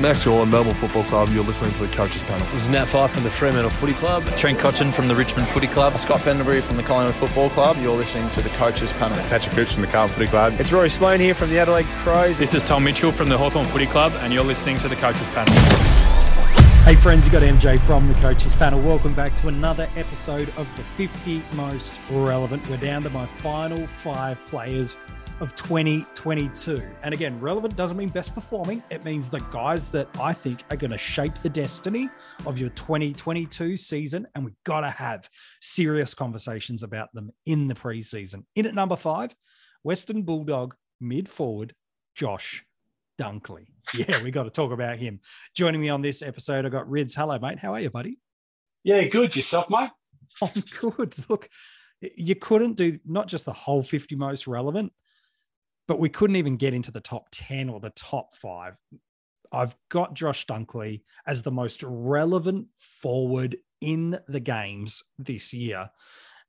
Max Gawn, Melbourne Football Club. You're listening to the Coaches Panel. This is Nat Fyfe from the Fremantle Footy Club. Trent Cotchin from the Richmond Footy Club. Scott Pendlebury from the Collingwood Football Club. You're listening to the Coaches Panel. Patrick Cooch from the Carlton Footy Club. It's Rory Sloane here from the Adelaide Crows. This is Tom Mitchell from the Hawthorn Footy Club, and you're listening to the Coaches Panel. Hey friends, you got MJ from the Coaches Panel. Welcome back to another episode of the 50 Most Relevant. We're down to my final five players of 2022. And again, relevant doesn't mean best performing. It means the guys that I think are going to shape the destiny of your 2022 season. And we've got to have serious conversations about them in the preseason. In at number five, Western Bulldog mid forward, Josh Dunkley. Yeah, we got to talk about him. Joining me on this episode, I got Rids. Hello, mate. How are you, buddy? Yeah, good. Yourself, mate? I'm good. Look, you couldn't do not just the whole 50 most relevant, but we couldn't even get into the top 10 or the top five. I've got Josh Dunkley as the most relevant forward in the games this year.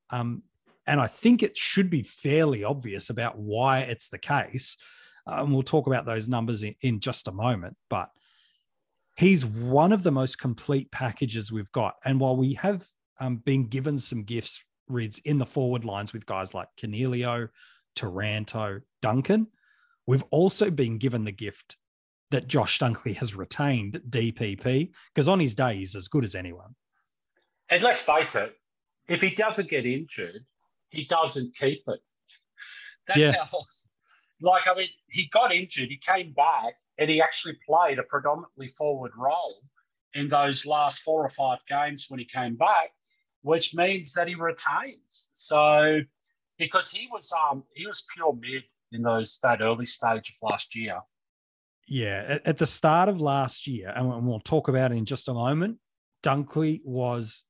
Um, and I think it should be fairly obvious about why it's the case. And we'll talk about those numbers in, in just a moment. But he's one of the most complete packages we've got. And while we have um, been given some gifts, Rids, in the forward lines with guys like Coniglio, Taranto, Duncan. We've also been given the gift that Josh Dunkley has retained DPP because on his day he's as good as anyone. And let's face it, if he doesn't get injured, he doesn't keep it. That's yeah. how. Like I mean, he got injured, he came back, and he actually played a predominantly forward role in those last four or five games when he came back, which means that he retains. So because he was um he was pure mid in those that early stage of last year. Yeah, at, at the start of last year, and we'll talk about it in just a moment. Dunkley was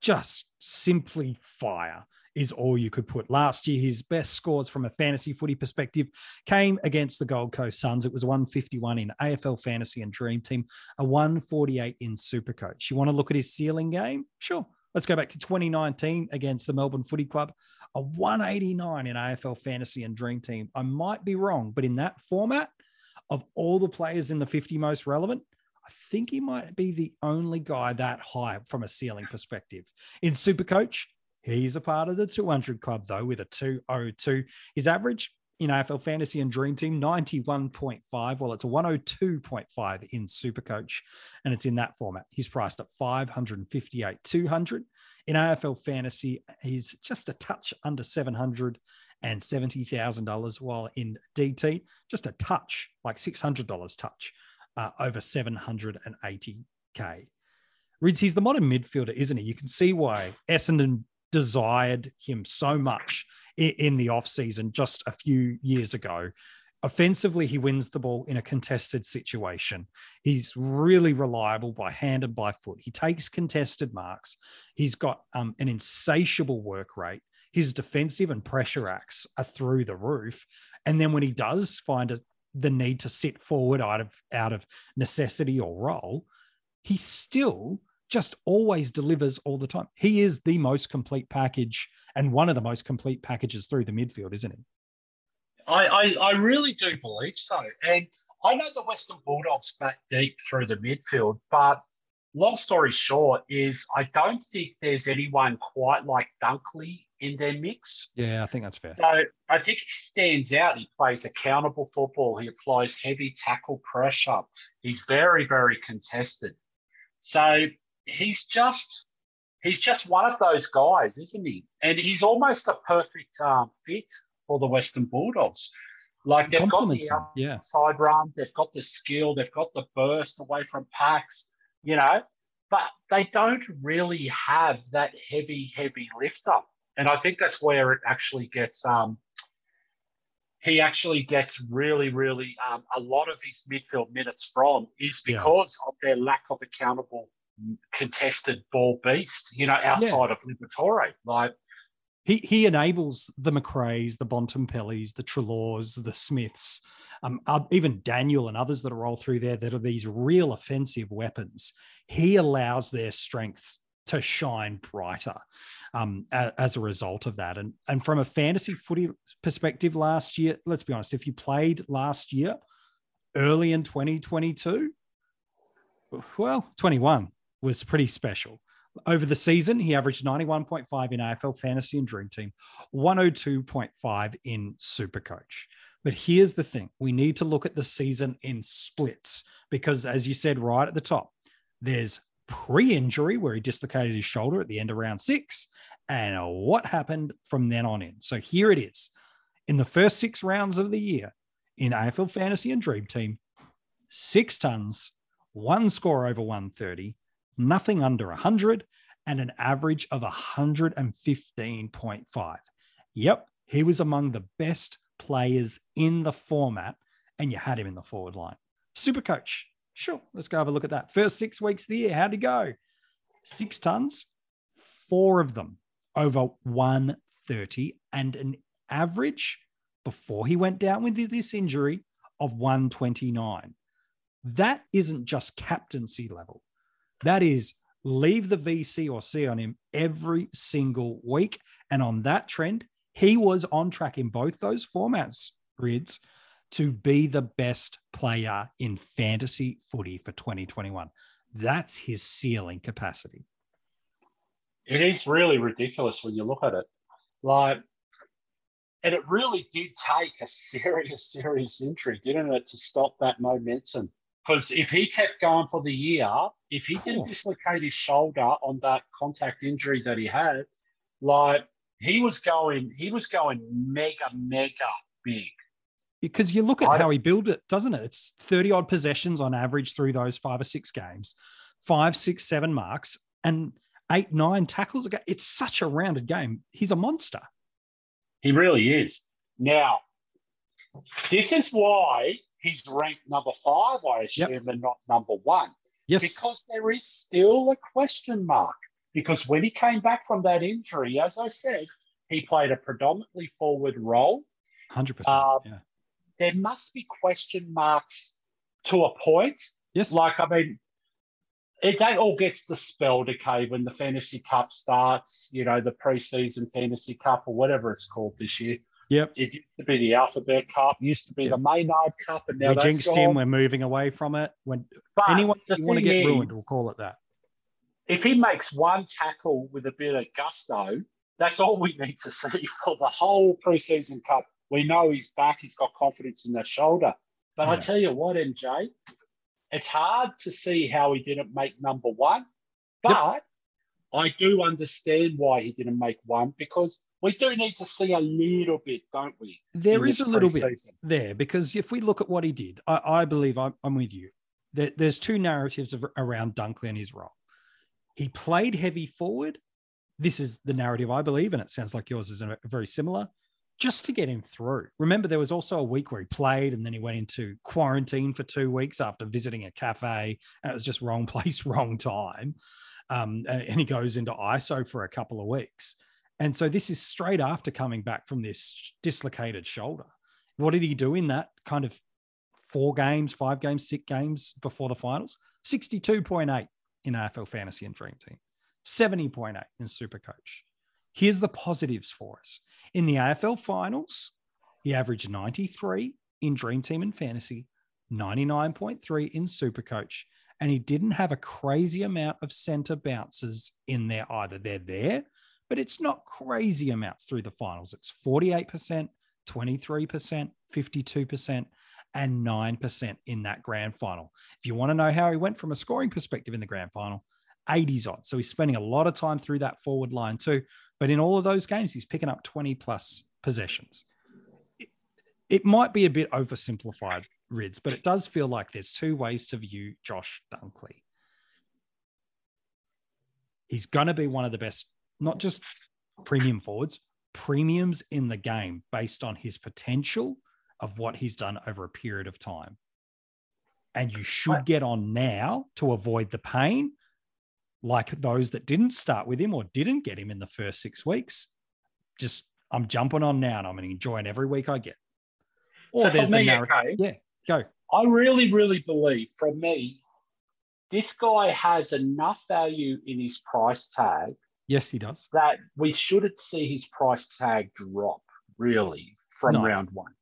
just simply fire is all you could put. Last year, his best scores from a fantasy footy perspective came against the Gold Coast Suns. It was 151 in AFL Fantasy and Dream Team, a 148 in Supercoach. You want to look at his ceiling game? Sure. Let's go back to 2019 against the Melbourne Footy Club, a 189 in AFL Fantasy and Dream Team. I might be wrong, but in that format, of all the players in the 50 most relevant, I think he might be the only guy that high from a ceiling perspective. In Supercoach, he's a part of the 200 club, though, with a 202. His average, in AFL Fantasy and Dream Team, 91.5. Well, it's a 102.5 in Supercoach, and it's in that format. He's priced at 558 200. In AFL Fantasy, he's just a touch under 700 and $70,000, while in DT, just a touch, like $600 touch, uh, over 780K. Rids, he's the modern midfielder, isn't he? You can see why Essendon desired him so much in, in the offseason just a few years ago. Offensively, he wins the ball in a contested situation. He's really reliable by hand and by foot. He takes contested marks. He's got um, an insatiable work rate. His defensive and pressure acts are through the roof. And then when he does find a, the need to sit forward out of out of necessity or role, he still just always delivers all the time. He is the most complete package and one of the most complete packages through the midfield, isn't he? I, I, I really do believe so. And I know the Western Bulldogs back deep through the midfield, but long story short is I don't think there's anyone quite like Dunkley in their mix. Yeah, I think that's fair. So I think he stands out. He plays accountable football. He applies heavy tackle pressure. He's very, very contested. So he's just he's just one of those guys, isn't he? And he's almost a perfect um, fit for the Western Bulldogs. Like they've got the yeah. side run, they've got the skill, they've got the burst away from packs, you know, but they don't really have that heavy, heavy lift up. And I think that's where it actually gets um he actually gets really, really um, a lot of his midfield minutes from is because yeah. of their lack of accountable contested ball beast, you know, outside yeah. of Liberatore. Like he he enables the Macraes, the Bontempellis, the Treloars, the Smiths, um, uh, even Daniel and others that are all through there that are these real offensive weapons. He allows their strengths to shine brighter um, as, as, a result of that. And and from a fantasy footy perspective, last year, let's be honest, if you played last year, early in 2022, well, 21 was pretty special. Over the season, he averaged 91.5 in AFL Fantasy and Dream Team, 102.5 in Supercoach. But here's the thing we need to look at the season in splits because, as you said right at the top, there's pre injury where he dislocated his shoulder at the end of round six and what happened from then on in. So here it is. In the first six rounds of the year in AFL Fantasy and Dream Team, six tons, one score over 130, nothing under 100, and an average of 115.5. Yep, he was among the best players in the format, and you had him in the forward line. Super coach. Sure, let's go have a look at that. First six weeks of the year, how'd he go? Six tons, four of them over 130, and an average before he went down with this injury of 129. That isn't just captaincy level. That is leave the VC or C on him every single week. And on that trend, he was on track in both those formats, Rids, to be the best player in fantasy footy for 2021. That's his ceiling capacity. It is really ridiculous when you look at it. Like, and it really did take a serious, serious injury, didn't it, to stop that momentum? Because if he kept going for the year, if he didn't dislocate his shoulder on that contact injury that he had, like he was going, he was going mega, mega big. Because you look at how he built it, doesn't it? It's 30 odd possessions on average through those five or six games, five, six, seven marks, and eight, nine tackles. It's such a rounded game. He's a monster. He really is. Now, this is why he's ranked number five, I assume, yep. and not number one. Yes. Because there is still a question mark. Because when he came back from that injury, as I said, he played a predominantly forward role. 100%. Um, yeah. There must be question marks to a point. Yes. Like, I mean, it that all gets dispelled, okay, when the fantasy cup starts, you know, the preseason fantasy cup or whatever it's called this year. Yep. It used to be the Alphabet Cup, used to be yep. the Maynard Cup, and now we that's jinxed him. We're moving away from it. When but anyone you want to get is, ruined, we'll call it that. If he makes one tackle with a bit of gusto, that's all we need to see for the whole preseason cup. We know he's back. He's got confidence in that shoulder. But yeah. I tell you what, MJ, it's hard to see how he didn't make number one. But yep. I do understand why he didn't make one because we do need to see a little bit, don't we? There is a little bit there because if we look at what he did, I, I believe I'm, I'm, with you. There, there's two narratives of, around Dunkley and his role. He played heavy forward. This is the narrative I believe, and it sounds like yours is very similar. Just to get him through. Remember, there was also a week where he played and then he went into quarantine for two weeks after visiting a cafe, and it was just wrong place, wrong time. Um, and he goes into ISO for a couple of weeks and so this is straight after coming back from this dislocated shoulder. What did he do in that kind of four games, five games, six games before the finals? 62.8 in AFL Fantasy and Dream Team, 70.8 in Super Coach. Here's the positives for us. In the AFL finals, he averaged 93 in Dream Team and Fantasy, 99.3 in Super Coach, and he didn't have a crazy amount of center bounces in there either. They're there, but it's not crazy amounts through the finals. It's 48%, 23%, 52%, and 9% in that grand final. If you want to know how he went from a scoring perspective in the grand final, 80s odds. So he's spending a lot of time through that forward line too. But in all of those games, he's picking up 20 plus possessions. It, it might be a bit oversimplified, Rids, but it does feel like there's two ways to view Josh Dunkley. He's going to be one of the best not just premium forwards, premiums in the game based on his potential of what he's done over a period of time. And you should get on now to avoid the pain, like those that didn't start with him or didn't get him in the first six weeks. Just, I'm jumping on now and I'm enjoying every week I get. Or so there's the me, narrative. Okay, yeah, go. I really, really believe from me, this guy has enough value in his price tag Yes, he does. That we shouldn't see his price tag drop really from no. round one.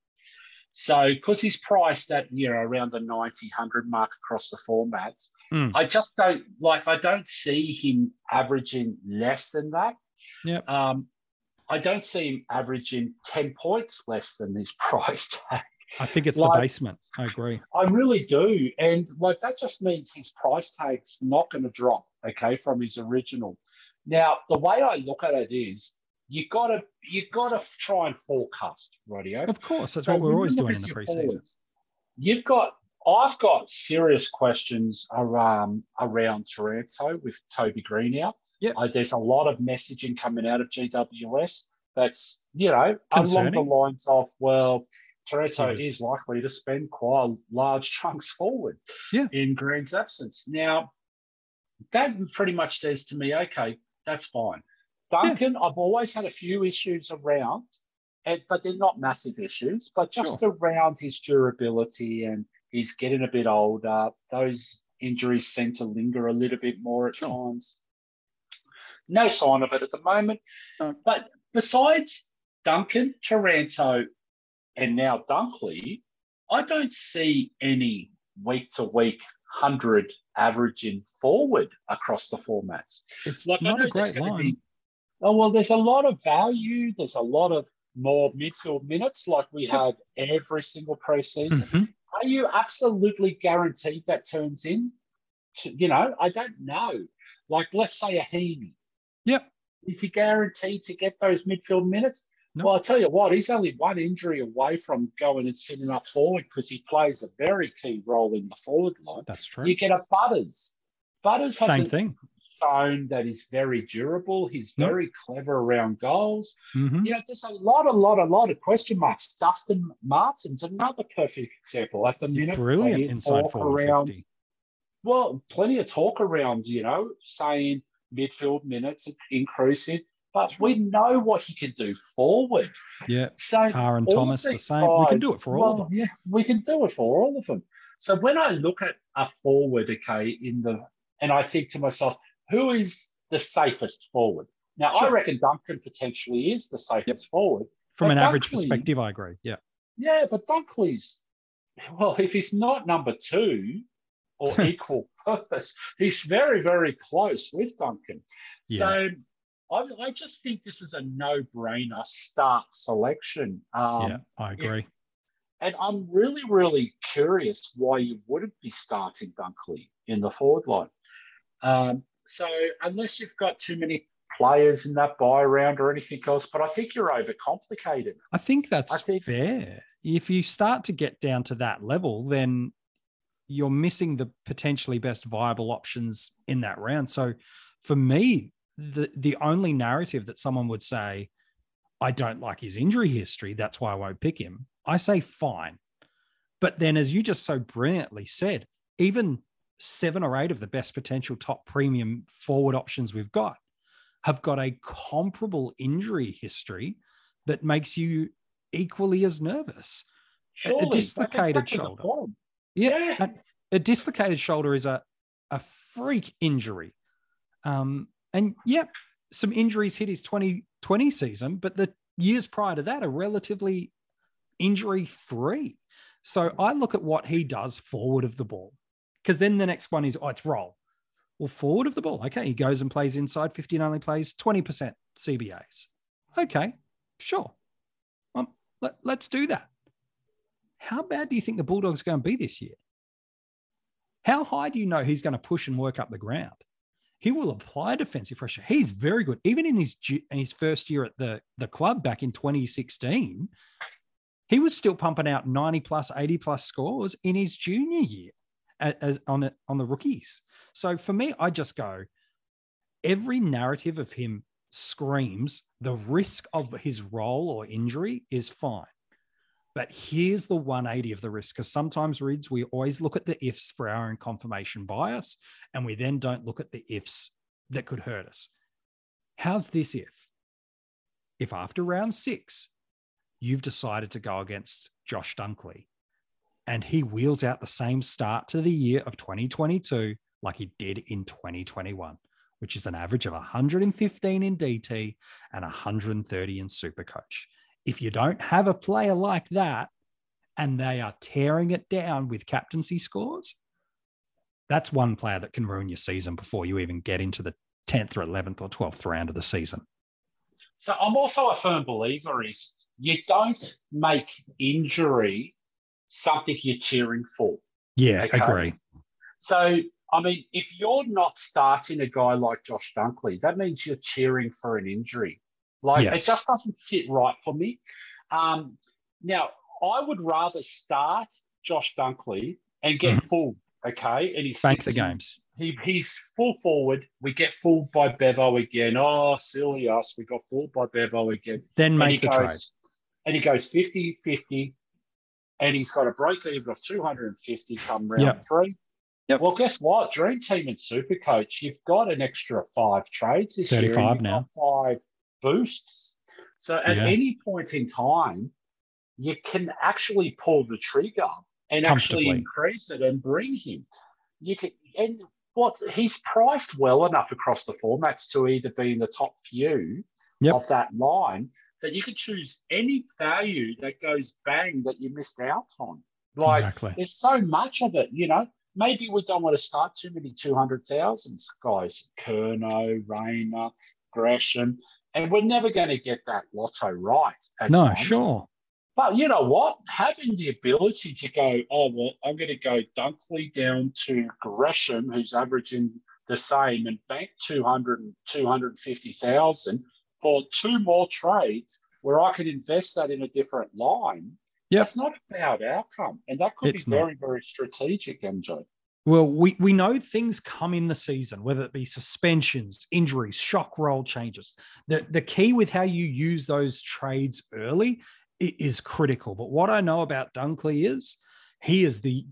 So, because he's priced at you know around the 90, 100 mark across the formats, Mm. I just don't like. I don't see him averaging less than that. Yep. Um, I don't see him averaging ten points less than this price tag. I think it's Like- the basement. I agree. I really do, and like that just means his price tag's not going to drop. Okay, from his original. Now, the way I look at it is, you got to you got to try and forecast, radio. Of course, that's So what we're always doing in the preseason. forwards, You've got, I've got serious questions around around Taranto with Toby Greene out. Yep. Uh, there's a lot of messaging coming out of GWS that's you know along the lines of well, Taranto was- is likely to spend quite large chunks forward Yeah. in Greene's absence. Now, that pretty much says to me, okay, that's fine. Duncan, I've always had a few issues around, and, but they're not massive issues, but just around his durability and he's getting a bit older. Those injuries seem to linger a little bit more at Sure. times. No sign of it at the moment. No. But besides Duncan, Taranto, and now Dunkley, I don't see any week to week 100 averaging forward across the formats. It's Like, not a great line. be- Oh, well, there's a lot of value. There's a lot of more midfield minutes like we have every single preseason. Mhm. Are you absolutely guaranteed that turns in? To, you know, I don't know. Like, let's say a Heaney. Yep. Is he guaranteed to get those midfield minutes? No. Well, I'll tell you what, he's only one injury away from going and sitting up forward because he plays a very key role in the forward line. That's true. You get a Butters. Butters has Same a- thing. shown that he's very durable. He's Yep. very clever around goals. Mhm. You know, there's a lot, a lot, a lot of question marks. Dustin Martin's another perfect example. At the minute, Brilliant inside forward around. 50. Well, plenty of talk around. You know, saying midfield minutes increasing, but we know what he can do forward. Yeah. So Tar and Thomas, the same. We can do it for all well, of them. Yeah, we can do it for all of them. So when I look at a forward, okay, in the and I think to myself, who is the safest forward? Now I reckon Duncan potentially is the safest forward. From an average perspective, I agree. Yeah. Yeah, but Dunkley's well, if he's not number two or equal first, he's very, very close with Duncan. So I, I just think this is a no-brainer start selection. Um, yeah, I agree. and I'm really, really curious why you wouldn't be starting Dunkley in the forward line. Um, so unless you've got too many players in that buy round or anything else, but I think you're overcomplicated. I think that's I think- fair. If you start to get down to that level, then you're missing the potentially best viable options in that round. So for me, the the only narrative that someone would say, I don't like his injury history, that's why I won't pick him. I say fine. But then as you just so brilliantly said, even seven or eight of the best potential top premium forward options we've got have got a comparable injury history that makes you equally as nervous. A- a dislocated shoulder. Yeah, Yeah. A, a dislocated shoulder is a, a freak injury. Um, and yeah, some injuries hit his 2020 season, but the years prior to that are relatively injury free. So I look at what he does forward of the ball, because then the next one is, oh, it's roll. Well, forward of the ball. Okay. He goes and plays inside 50 and only plays 20% CBAs. Okay. Sure. Um, let, let's do that. How bad do you think the Bulldogs are going to be this year? How high do you know he's going to push and work up the ground? He will apply defensive pressure. He's very good. Even in his in his first year at the, the club back in 2016, he was still pumping out 90 plus, 80 plus scores in his junior year as, as on it on the rookies. So for me, I just go, every narrative of him screams the risk of his role or injury is fine. But here's the 180 of the risk because sometimes, Rids, we always look at the ifs for our own confirmation bias, and we then don't look at the ifs that could hurt us. How's this if? If after round six, you've decided to go against Josh Dunkley and he wheels out the same start to the year of 2022 like he did in 2021, which is an average of 115 in DT and 130 in Supercoach if you don't have a player like that and they are tearing it down with captaincy scores, that's one player that can ruin your season before you even get into the 10th or 11th or 12th round of the season. So I'm also a firm believer is you don't make injury something you're cheering for. Yeah, okay? agree. So I mean, if you're not starting a guy like Josh Dunkley, that means you're cheering for an injury. Like yes. it just doesn't sit right for me. Um, now, I would rather start Josh Dunkley and get mm. full, okay? And he bank the games. He, he's full forward. We get fooled by Bevo again. Oh, silly us. We got fooled by Bevo again. Then make the goes, trade. And he goes 50 50, and he's got a break even of 250 come round yep. three. Yep. Well, guess what? Dream Team and Super Coach, you've got an extra five trades this 35 year. now. Five boosts. So at yeah. any point in time, you can actually pull the trigger and actually increase it and bring him. You can and what he's priced well enough across the formats to either be in the top few yep. of that line that you could choose any value that goes bang that you missed out on. Like exactly. there's so much of it, you know maybe we don't want to start too many 200,000 guys, Kerno, Rayner, Gresham, and we're never going to get that lotto right. No, times. sure. But you know what? Having the ability to go, oh, well, I'm going to go Dunkley down to Gresham, who's averaging the same, and bank 200 and 250,000 for two more trades where I can invest that in a different line Yep. That's not a bad outcome. And that could it's be very, very strategic, MJ. Well, we, we know things come in the season, whether it be suspensions, injuries, shock roll changes. The, the key with how you use those trades early is critical. But what I know about Dunkley is he is the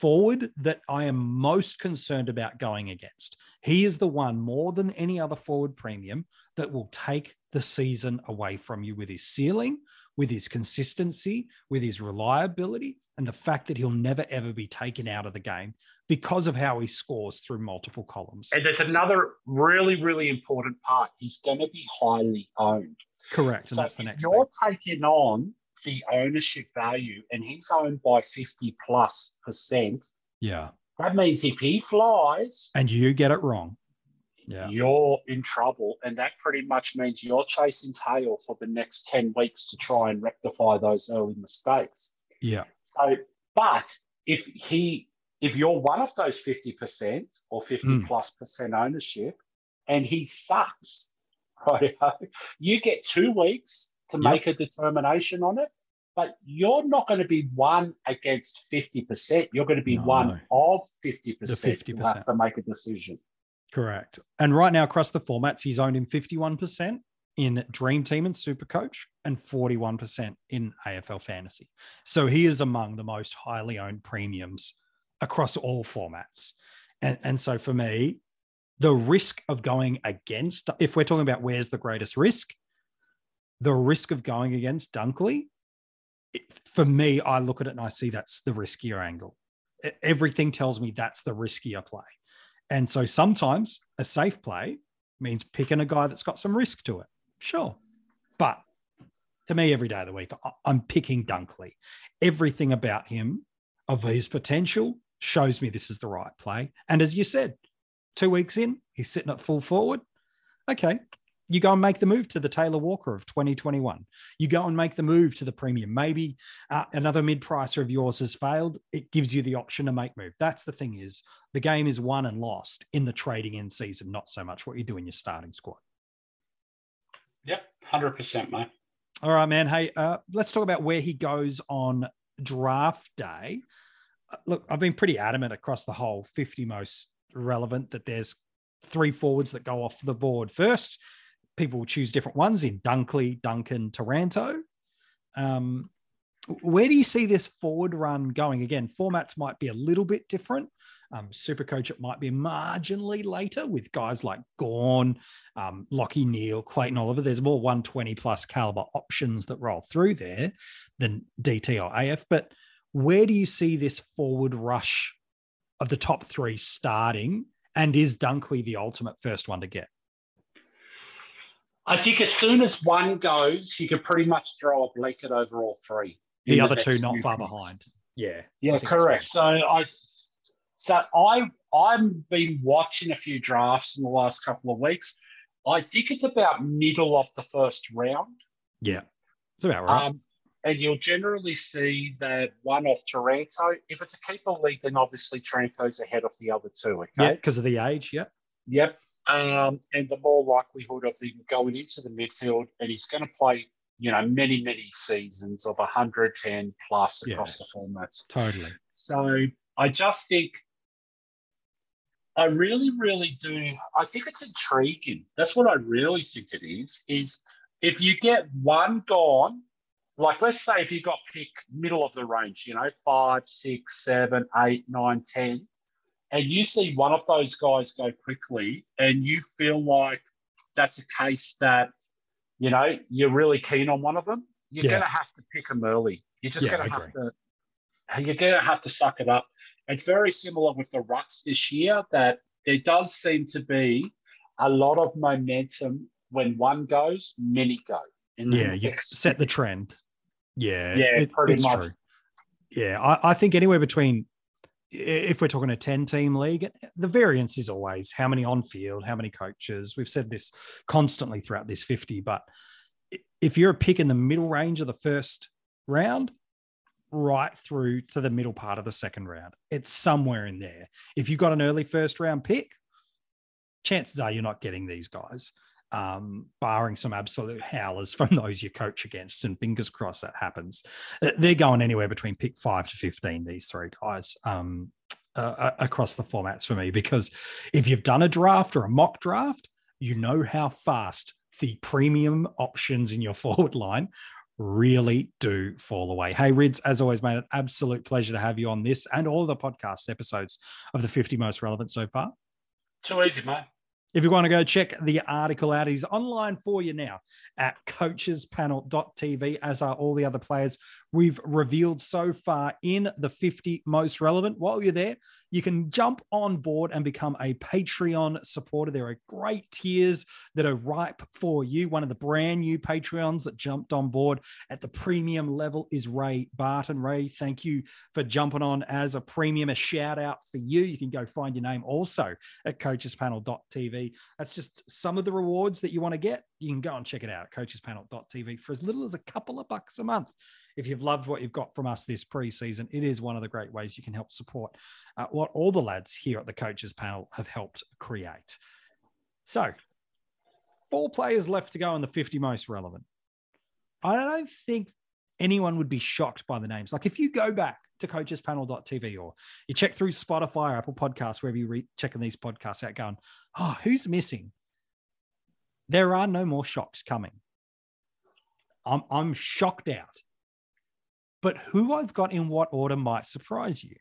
forward that I am most concerned about going against. He is the one more than any other forward premium that will take the season away from you with his ceiling, with his consistency, with his reliability, and the fact that he'll never ever be taken out of the game because of how he scores through multiple columns. And there's another really, really important part. He's going to be highly owned. Correct. So and that's the next you're thing. taking on the ownership value and he's owned by 50 plus percent. Yeah. That means if he flies and you get it wrong, yeah. you're in trouble. And that pretty much means you're chasing tail for the next 10 weeks to try and rectify those early mistakes. Yeah. So, but if he, if you're one of those 50% or 50 mm. plus percent ownership and he sucks, right, you get two weeks to yep. make a determination on it. But you're not going to be one against 50%. You're going to be no. one of 50%. The 50%. You have to make a decision. Correct. And right now, across the formats, he's owned in 51% in Dream Team and Super Coach and 41% in AFL Fantasy. So he is among the most highly owned premiums across all formats. And, and so for me, the risk of going against, if we're talking about where's the greatest risk, the risk of going against Dunkley, it, for me, I look at it and I see that's the riskier angle. Everything tells me that's the riskier play. And so sometimes a safe play means picking a guy that's got some risk to it. Sure. But to me, every day of the week, I'm picking Dunkley. Everything about him, of his potential, shows me this is the right play. And as you said, two weeks in, he's sitting at full forward. Okay, you go and make the move to the Taylor Walker of 2021. You go and make the move to the premium. Maybe uh, another mid pricer of yours has failed. It gives you the option to make move. That's the thing is the game is won and lost in the trading in season, not so much what you do in your starting squad. Yep, 100%, mate. All right, man. Hey, uh, let's talk about where he goes on draft day. Uh, look, I've been pretty adamant across the whole 50 most relevant that there's three forwards that go off the board first people choose different ones in Dunkley, Duncan, Taranto. Um, where do you see this forward run going? Again, formats might be a little bit different. Um, Supercoach, it might be marginally later with guys like Gawn, um, Lachie Neale, Clayton Oliver. There's more 120 plus caliber options that roll through there than DT or AF. But where do you see this forward rush of the top three starting? And is Dunkley the ultimate first one to get? I think as soon as one goes, you can pretty much throw a blanket over all three. The other the two not far picks. behind. Yeah. Yeah, correct. So I so I I've been watching a few drafts in the last couple of weeks. I think it's about middle of the first round. Yeah, it's about right. Um, and you'll generally see that one off Taranto. If it's a keeper league, then obviously Taranto's ahead of the other two. Okay? Yeah, because of the age. Yep. Yep. Um, and the more likelihood of him going into the midfield, and he's going to play, you know, many, many seasons of 110 plus across yeah, the formats. Totally. So I just think I really, really do. I think it's intriguing. That's what I really think it is. Is if you get one gone, like let's say if you got pick middle of the range, you know, five, six, seven, eight, nine, ten, and you see one of those guys go quickly, and you feel like that's a case that you know you're really keen on one of them, you're yeah. going to have to pick them early. You're just yeah, going to have to. You're going to have to suck it up. It's very similar with the rucks this year that there does seem to be a lot of momentum when one goes, many go. yeah, you set the trend. Yeah, yeah, it, pretty much. True. Yeah, I, I think anywhere between if we're talking a 10 team league, the variance is always how many on field, how many coaches. We've said this constantly throughout this 50, but if you're a pick in the middle range of the first round, right through to the middle part of the second round. It's somewhere in there. If you've got an early first round pick, chances are you're not getting these guys, um, barring some absolute howlers from those you coach against. And fingers crossed that happens. They're going anywhere between pick five to 15, these three guys. Um, uh, across the formats for me, because if you've done a draft or a mock draft, you know how fast the premium options in your forward line really do fall away. Hey, Rids, as always, mate, an absolute pleasure to have you on this and all the podcast episodes of the 50 most relevant so far. Too easy, mate. If you want to go check the article out, he's online for you now at coachespanel.tv, as are all the other players we've revealed so far in the 50 most relevant. While you're there, you can jump on board and become a Patreon supporter. There are great tiers that are ripe for you. One of the brand new Patreons that jumped on board at the premium level is Ray Barton. Ray, thank you for jumping on as a premium. A shout out for you. You can go find your name also at coachespanel.tv. That's just some of the rewards that you want to get. You can go and check it out at coachespanel.tv for as little as a couple of bucks a month if you've loved what you've got from us this preseason, it is one of the great ways you can help support uh, what all the lads here at the coaches panel have helped create. So, four players left to go in the 50 most relevant. I don't think anyone would be shocked by the names. Like if you go back to coachespanel.tv or you check through Spotify or Apple Podcasts, wherever you re- checking these podcasts out, going, oh, who's missing? There are no more shocks coming. I'm, I'm shocked out but who I've got in what order might surprise you.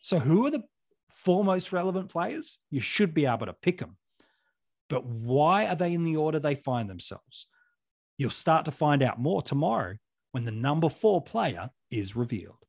So, who are the four most relevant players? You should be able to pick them. But why are they in the order they find themselves? You'll start to find out more tomorrow when the number four player is revealed.